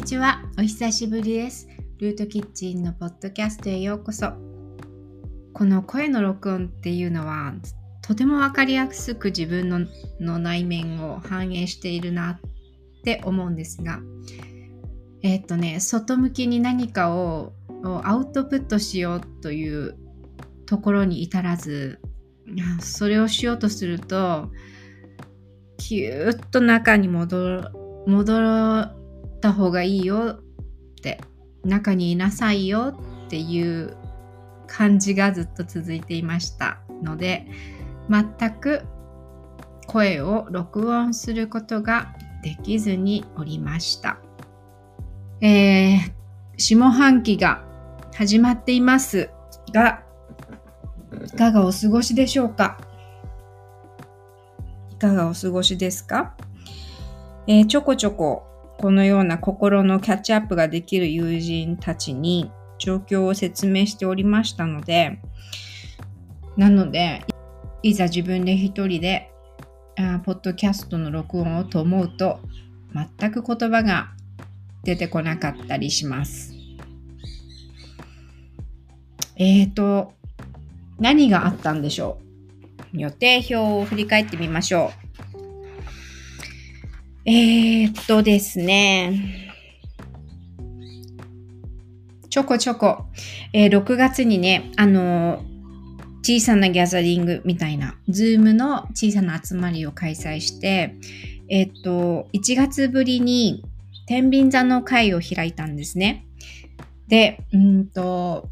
にちは。お久しぶりです。ルートキッチンのポッドキャストへようこそ。この声の録音っていうのは、とてもわかりやすく自分のの内面を反映しているなって思うんですが、えっとね、外向きに何かをアウトプットしようというところに至らず、それをしようとすると、キューッと中に戻戻った方がいいよって中にいなさいよっていう感じがずっと続いていましたので全く声を録音することができずにおりました。えー、下半期が始まっていますがいかがお過ごしでしょうか？いかがお過ごしですか、えー、ちょこちょここのような心のキャッチアップができる友人たちに状況を説明しておりましたので、なので、いざ自分で一人であポッドキャストの録音をと思うと、全く言葉が出てこなかったりします。えーと、何があったんでしょう？予定表を振り返ってみましょう。えー、っとですね。ちょこちょこ、えー、6月にね、あの、小さなギャザリングみたいな、ズームの小さな集まりを開催して、え、っと、1月ぶりに天秤座の会を開いたんですね。で、うんと、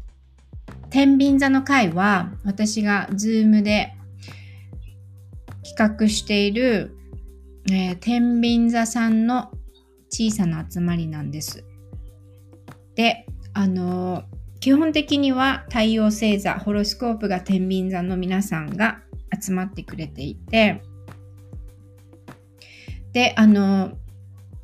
天秤座の会は私が Zoom で企画しているえー、天秤座さんの小さな集まりなんです。で、あのー、基本的には太陽星座、ホロスコープが天秤座の皆さんが集まってくれていて、で、あのー、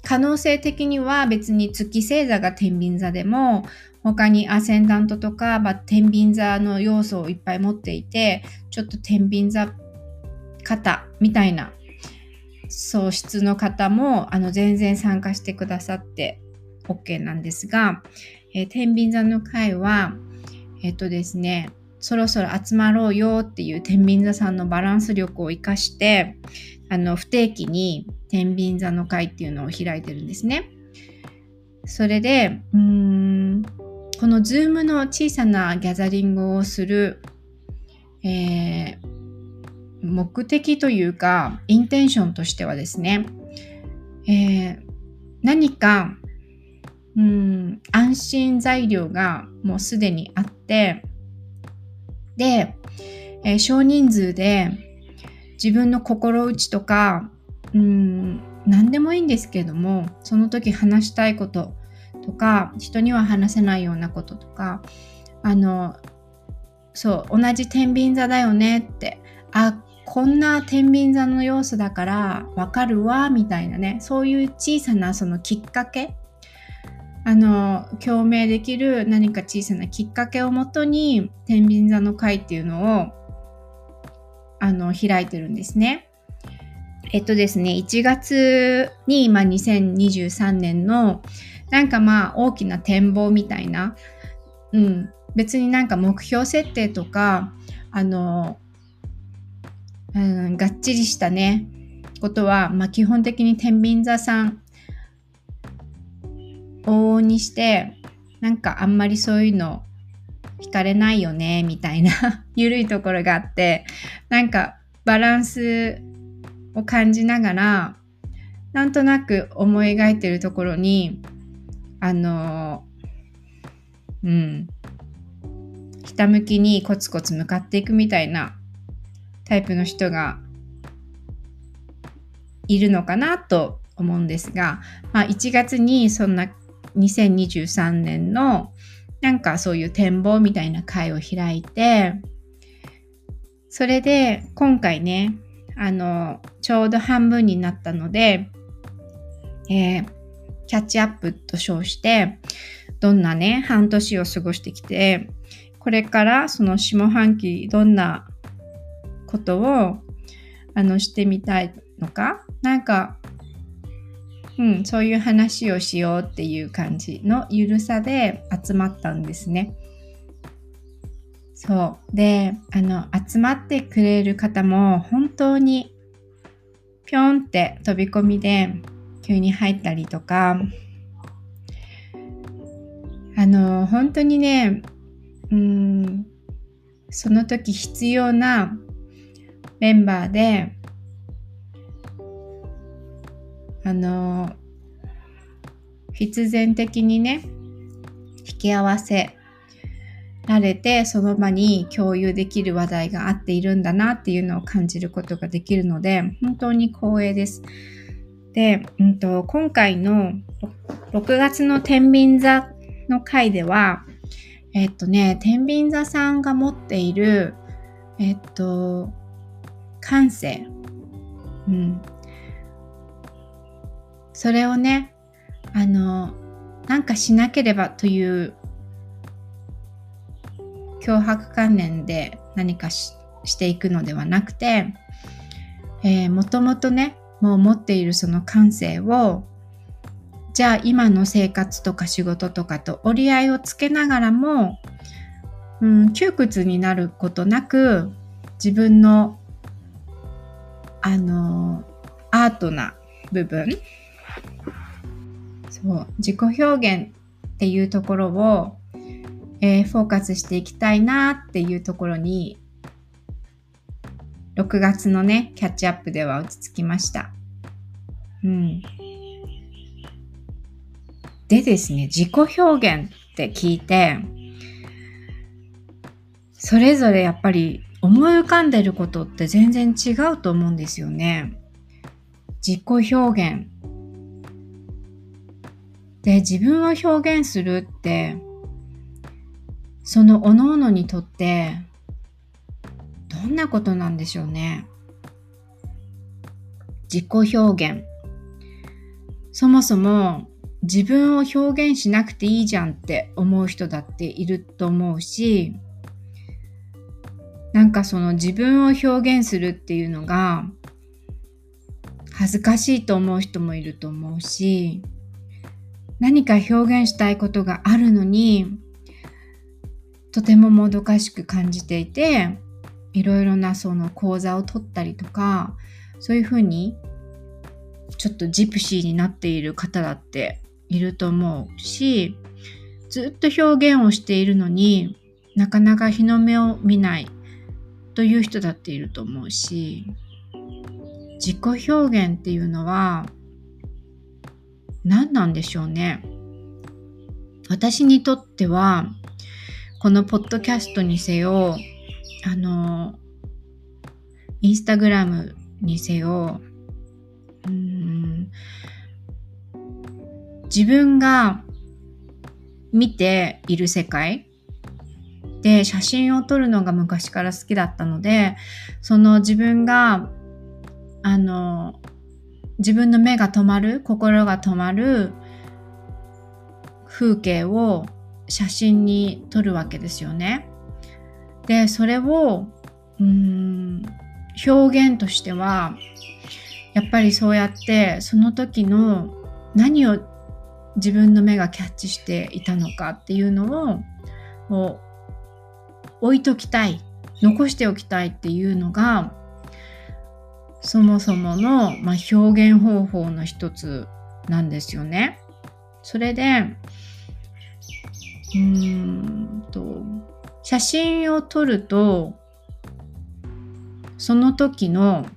可能性的には別に月星座が天秤座でも他にアセンダントとか、まあ、天秤座の要素をいっぱい持っていてちょっと天秤座型みたいな喪失の方もあの全然参加してくださって OK なんですが、えー、天秤座の会は、えっ、とですね、そろそろ集まろうよっていう天秤座さんのバランス力を生かして、あの不定期に天秤座の会っていうのを開いてるんですね。それで、うーんこの Zoom の小さなギャザリングをする、えー、目的というか、インテンションとしてはですね、えー、何か、うん、安心材料がもうすでにあって、で、えー、少人数で自分の心打ちとか、うん、何でもいいんですけども、その時話したいこととか、人には話せないようなこととか、あの、そう、同じ天秤座だよねって、あ、こんな天秤座の要素だからわかるわみたいなね。そういう小さなそのきっかけ。あの共鳴できる何か小さなきっかけをもとに天秤座の会っていうのをあの開いてるんですね。えっとですね1月に、ま、2023年のなんかまあ大きな展望みたいな、うん、別になんか目標設定とかあのうん、がっちりしたね、ことは、まあ、基本的に天秤座さん往々にして、なんかあんまりそういうの惹かれないよね、みたいな 緩いところがあって、なんかバランスを感じながら、なんとなく思い描いてるところに、あの、うん、ひたむきにコツコツ向かっていくみたいなタイプの人がいるのかなと思うんですが、まあ、1月にそんな2023年のなんかそういう展望みたいな会を開いてそれで今回ねあのちょうど半分になったので、えー、キャッチアップと称してどんなね半年を過ごしてきてこれからその下半期どんなことをあのしてみたいのか？なんかうん、そういう話をしようっていう感じのゆるさで集まったんですね。そう。で、あの、集まってくれる方も本当にぴょんって飛び込みで急に入ったりとか、あの、本当にね、うん、その時必要なメンバーで、あの、必然的にね、引き合わせられて、その場に共有できる話題があっているんだなっていうのを感じることができるので、本当に光栄です。で、うんと、今回の6月の天秤座の回では、えっとね、天秤座さんが持っている、えっと、感性。うん。それをね、あの、なんかしなければという脅迫観念で何かしていくのではなくて、えー、もともとね、もう持っているその感性をじゃあ今の生活とか仕事とかと折り合いをつけながらも、うん、窮屈になることなく自分のあのアートな部分そう自己表現っていうところを、えー、フォーカスしていきたいなっていうところに6月のねキャッチアップでは落ち着きました。うん、でですね、自己表現って聞いて、それぞれやっぱり思い浮かんでることって全然違うと思うんですよね。自己表現。で、自分を表現するって、その各々にとってどんなことなんでしょうね。自己表現。そもそも自分を表現しなくていいじゃんって思う人だっていると思うし、なんかその自分を表現するっていうのが恥ずかしいと思う人もいると思うし、何か表現したいことがあるのに、とてももどかしく感じていて、いろいろなその講座を取ったりとか、そういうふうにちょっとジプシーになっている方だっていると思うしずっと表現をしているのになかなか日の目を見ないという人だっていると思うし自己表現っていうのは何なんでしょうね。私にとってはこのポッドキャストにせよあのインスタグラムにせようん自分が見ている世界で写真を撮るのが昔から好きだったのでその自分があの自分の目が止まる心が止まる風景を写真に撮るわけですよね。でそれをうん表現としてはやっぱりそうやってその時の何を自分の目がキャッチしていたのかっていうのをを置いときたい残しておきたいっていうのがそもそもの、まあ、表現方法の一つなんですよね。それでうーんと写真を撮るとその時の、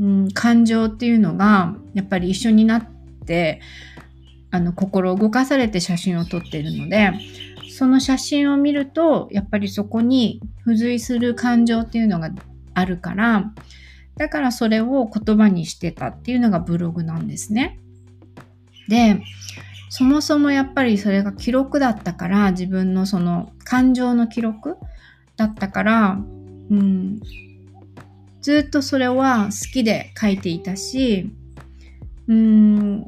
うん、感情っていうのがやっぱり一緒になってあの心動かされて写真を撮っているのでその写真を見るとやっぱりそこに付随する感情っていうのがあるからだからそれを言葉にしてたっていうのがブログなんですね。でそもそもやっぱりそれが記録だったから自分のその感情の記録だったから、うん、ずっとそれは好きで書いていたし、うん、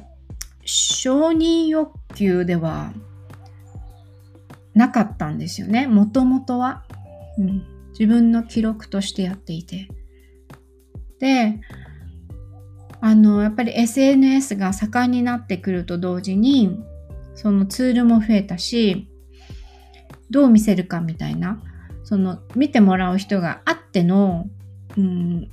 承認欲求ではなかったんですよね。もともとは、うん。自分の記録としてやっていて。で、あのやっぱり SNS が盛んになってくると同時にそのツールも増えたしどう見せるかみたいなその見てもらう人があっての、うん、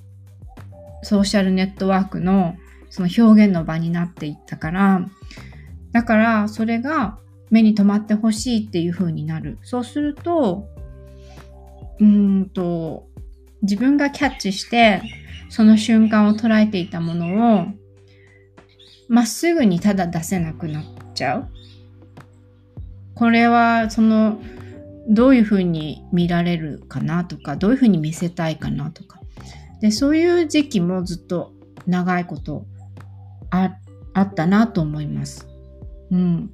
ソーシャルネットワークのその表現の場になっていったからだからそれが目に留まってほしいっていう風になるそうするとうんと自分がキャッチしてその瞬間を捉えていたものをまっすぐにただ出せなくなっちゃうこれはそのどういうふうに見られるかなとかどういうふうに見せたいかなとかでそういう時期もずっと長いことああったなと思います。うん。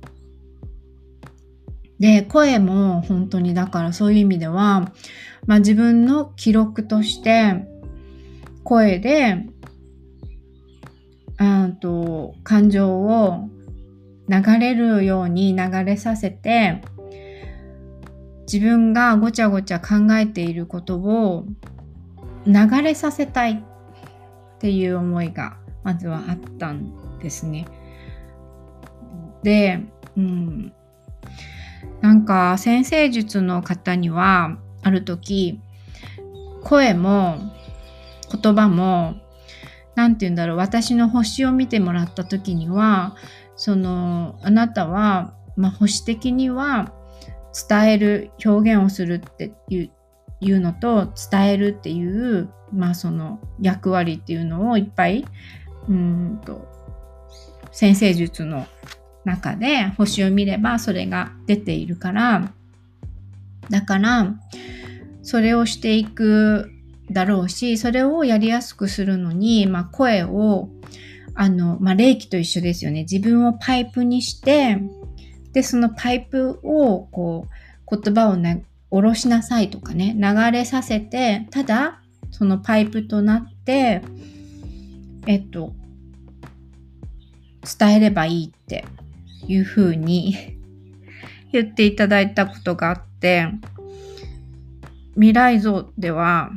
で声も本当にだからそういう意味では、まあ、自分の記録として声でうんと感情を流れるように流れさせて自分がごちゃごちゃ考えていることを流れさせたいっていう思いがまずはあったんですね。で、うん、なんか先生術の方にはある時声も言葉も何て言うんだろう私の星を見てもらった時にはそのあなたは、まあ、星的には伝える表現をするっていういうのと伝えるっていう、まあ、その役割っていうのをいっぱいうんと先生術の中で星を見ればそれが出ているから。だからそれをしていくだろうしそれをやりやすくするのに、まあ、声をあの、まあ、霊気と一緒ですよね。自分をパイプにしてでそのパイプをこう言葉をね下ろしなさいとかね流れさせてただそのパイプとなってえっと伝えればいいっていうふうに 言っていただいたことがあって未来像では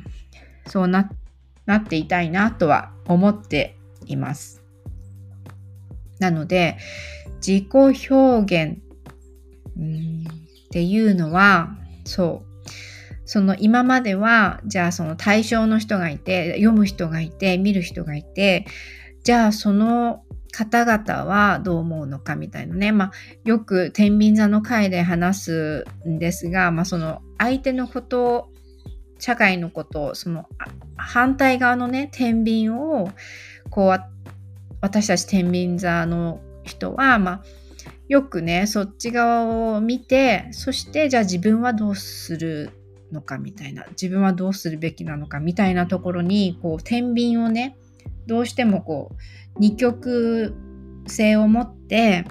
そうななっていたいなとは思っています。なので自己表現っていうのはそうその今まではじゃあその対象の人がいて読む人がいて見る人がいてじゃあその方々はどう思うのかみたいなね、まあ、よく天秤座の回で話すんですが、まあ、その相手のこと社会のことその反対側のね天秤をこう私たち天秤座の人は、まあ、よくねそっち側を見てそしてじゃあ自分はどうするのかみたいな自分はどうするべきなのかみたいなところにこう天秤をねどうしてもこう二極性を持って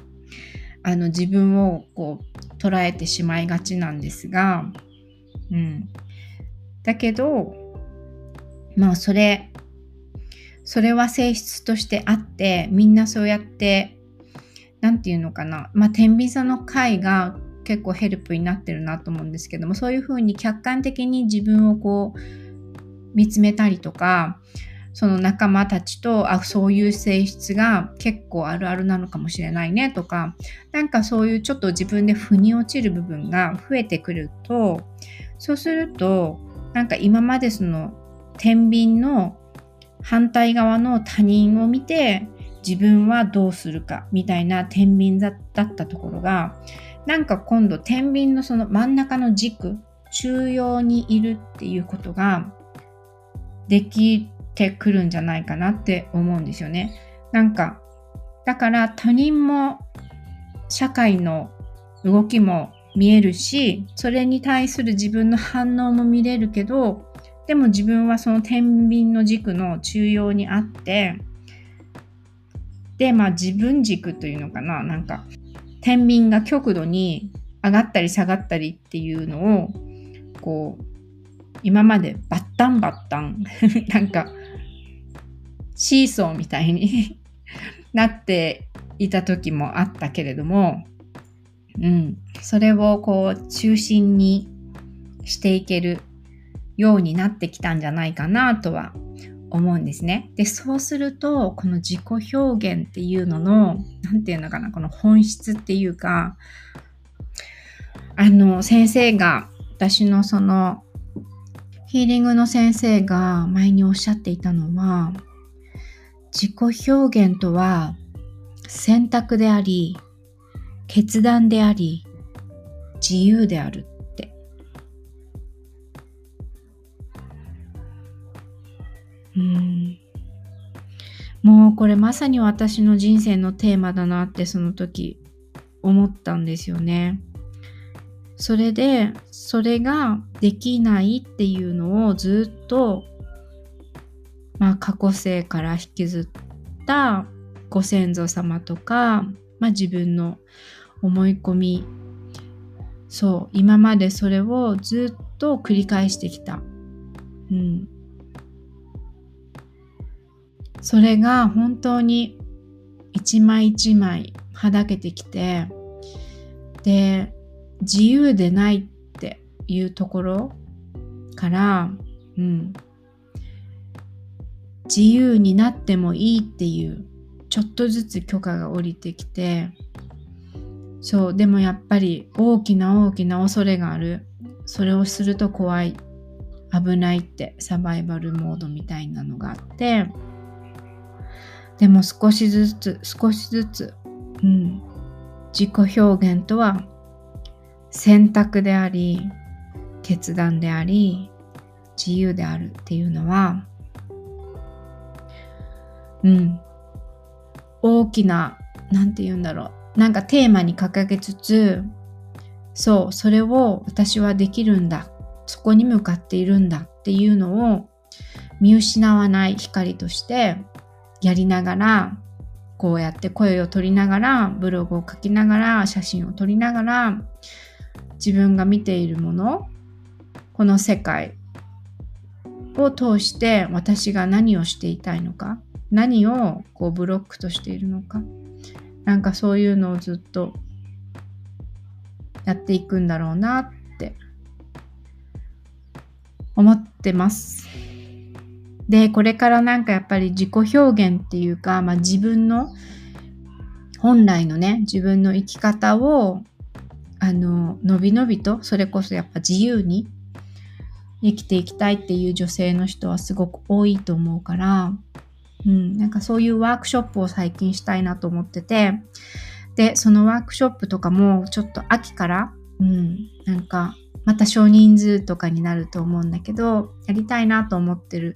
あの自分をこう捉えてしまいがちなんですが、うん、だけどまあそれそれは性質としてあってみんなそうやって何て言うのかな。まあ天秤座の回が結構ヘルプになってるなと思うんですけどもそういうふうに客観的に自分をこう見つめたりとかその仲間たちとあそういう性質が結構あるあるなのかもしれないねとかなんかそういうちょっと自分で腑に落ちる部分が増えてくるとそうするとなんか今までその天秤の反対側の他人を見て自分はどうするかみたいな天秤だったところがなんか今度天秤のその真ん中の軸中央にいるっていうことができてくるんじゃないかなって思うんですよね。なんかだから他人も社会の動きも見えるしそれに対する自分の反応も見れるけどでも自分はその天秤の軸の中央にあってでまあ自分軸というのかななんか天秤が極度に上がったり下がったりっていうのをこう今までバッタンバッタン なんかシーソーみたいに なっていた時もあったけれども、うん、それをこう中心にしていけるようになってきたんじゃないかなとは思うんですね。で、そうすると、この自己表現っていうのの、なんていうのかな、この本質っていうか、あの、先生が、私のその、ヒーリングの先生が前におっしゃっていたのは、自己表現とは選択であり、決断であり、自由であるって。うん。もうこれまさに私の人生のテーマだなってその時思ったんですよね。それでそれができないっていうのをずっとまあ過去世から引きずったご先祖様とか、まあ、自分の思い込みそう今までそれをずっと繰り返してきた。うん、それが本当に一枚一枚はだけてきてで自由でないっていうところから、うん、自由になってもいいっていうちょっとずつ許可が下りてきてそうでもやっぱり大きな大きな恐れがある。それをすると怖い。危ないってサバイバルモードみたいなのがあって。でも少しずつ少しずつ、うん、自己表現とは選択であり決断であり自由であるっていうのはうん。大きな何て言うんだろう。なんかテーマに掲げつつそうそれを私はできるんだ。そこに向かっているんだ。っていうのを見失わない光としてやりながらこうやって声を取りながらブログを書きながら写真を撮りながら自分が見ているものこの世界を通して私が何をしていたいのか何をこうブロックとしているのかなんかそういうのをずっとやっていくんだろうなって思ってます。で、これからなんかやっぱり自己表現っていうか、まあ、自分の本来のね、自分の生き方をあの、のびのびと、それこそやっぱ自由に生きていきたいっていう女性の人はすごく多いと思うから、うん、なんかそういうワークショップを最近したいなと思ってて、で、そのワークショップとかもちょっと秋から、うん、なんかまた少人数とかになると思うんだけど、やりたいなと思ってる。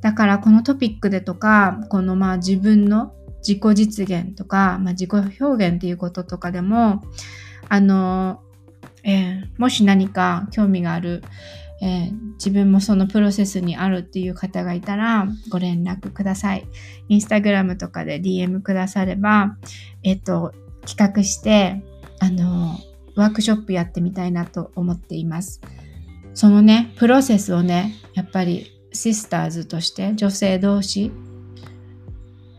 だからこのトピックでとか、このまあ自分の自己実現とか、まあ、自己表現っていうこととかでも、あの、えー、もし何か興味がある、えー、自分もそのプロセスにあるっていう方がいたらご連絡ください。インスタグラムとかで DM くだされば、えっ、と、企画して、あの、ワークショップやってみたいなと思っています。そのね、プロセスをね、やっぱりシスターズとして女性同士、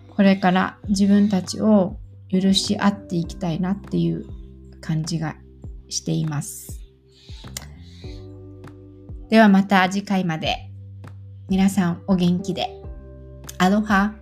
これから自分たちを許し合っていきたいなっていう感じがしています。ではまた次回まで皆さんお元気で。アロハ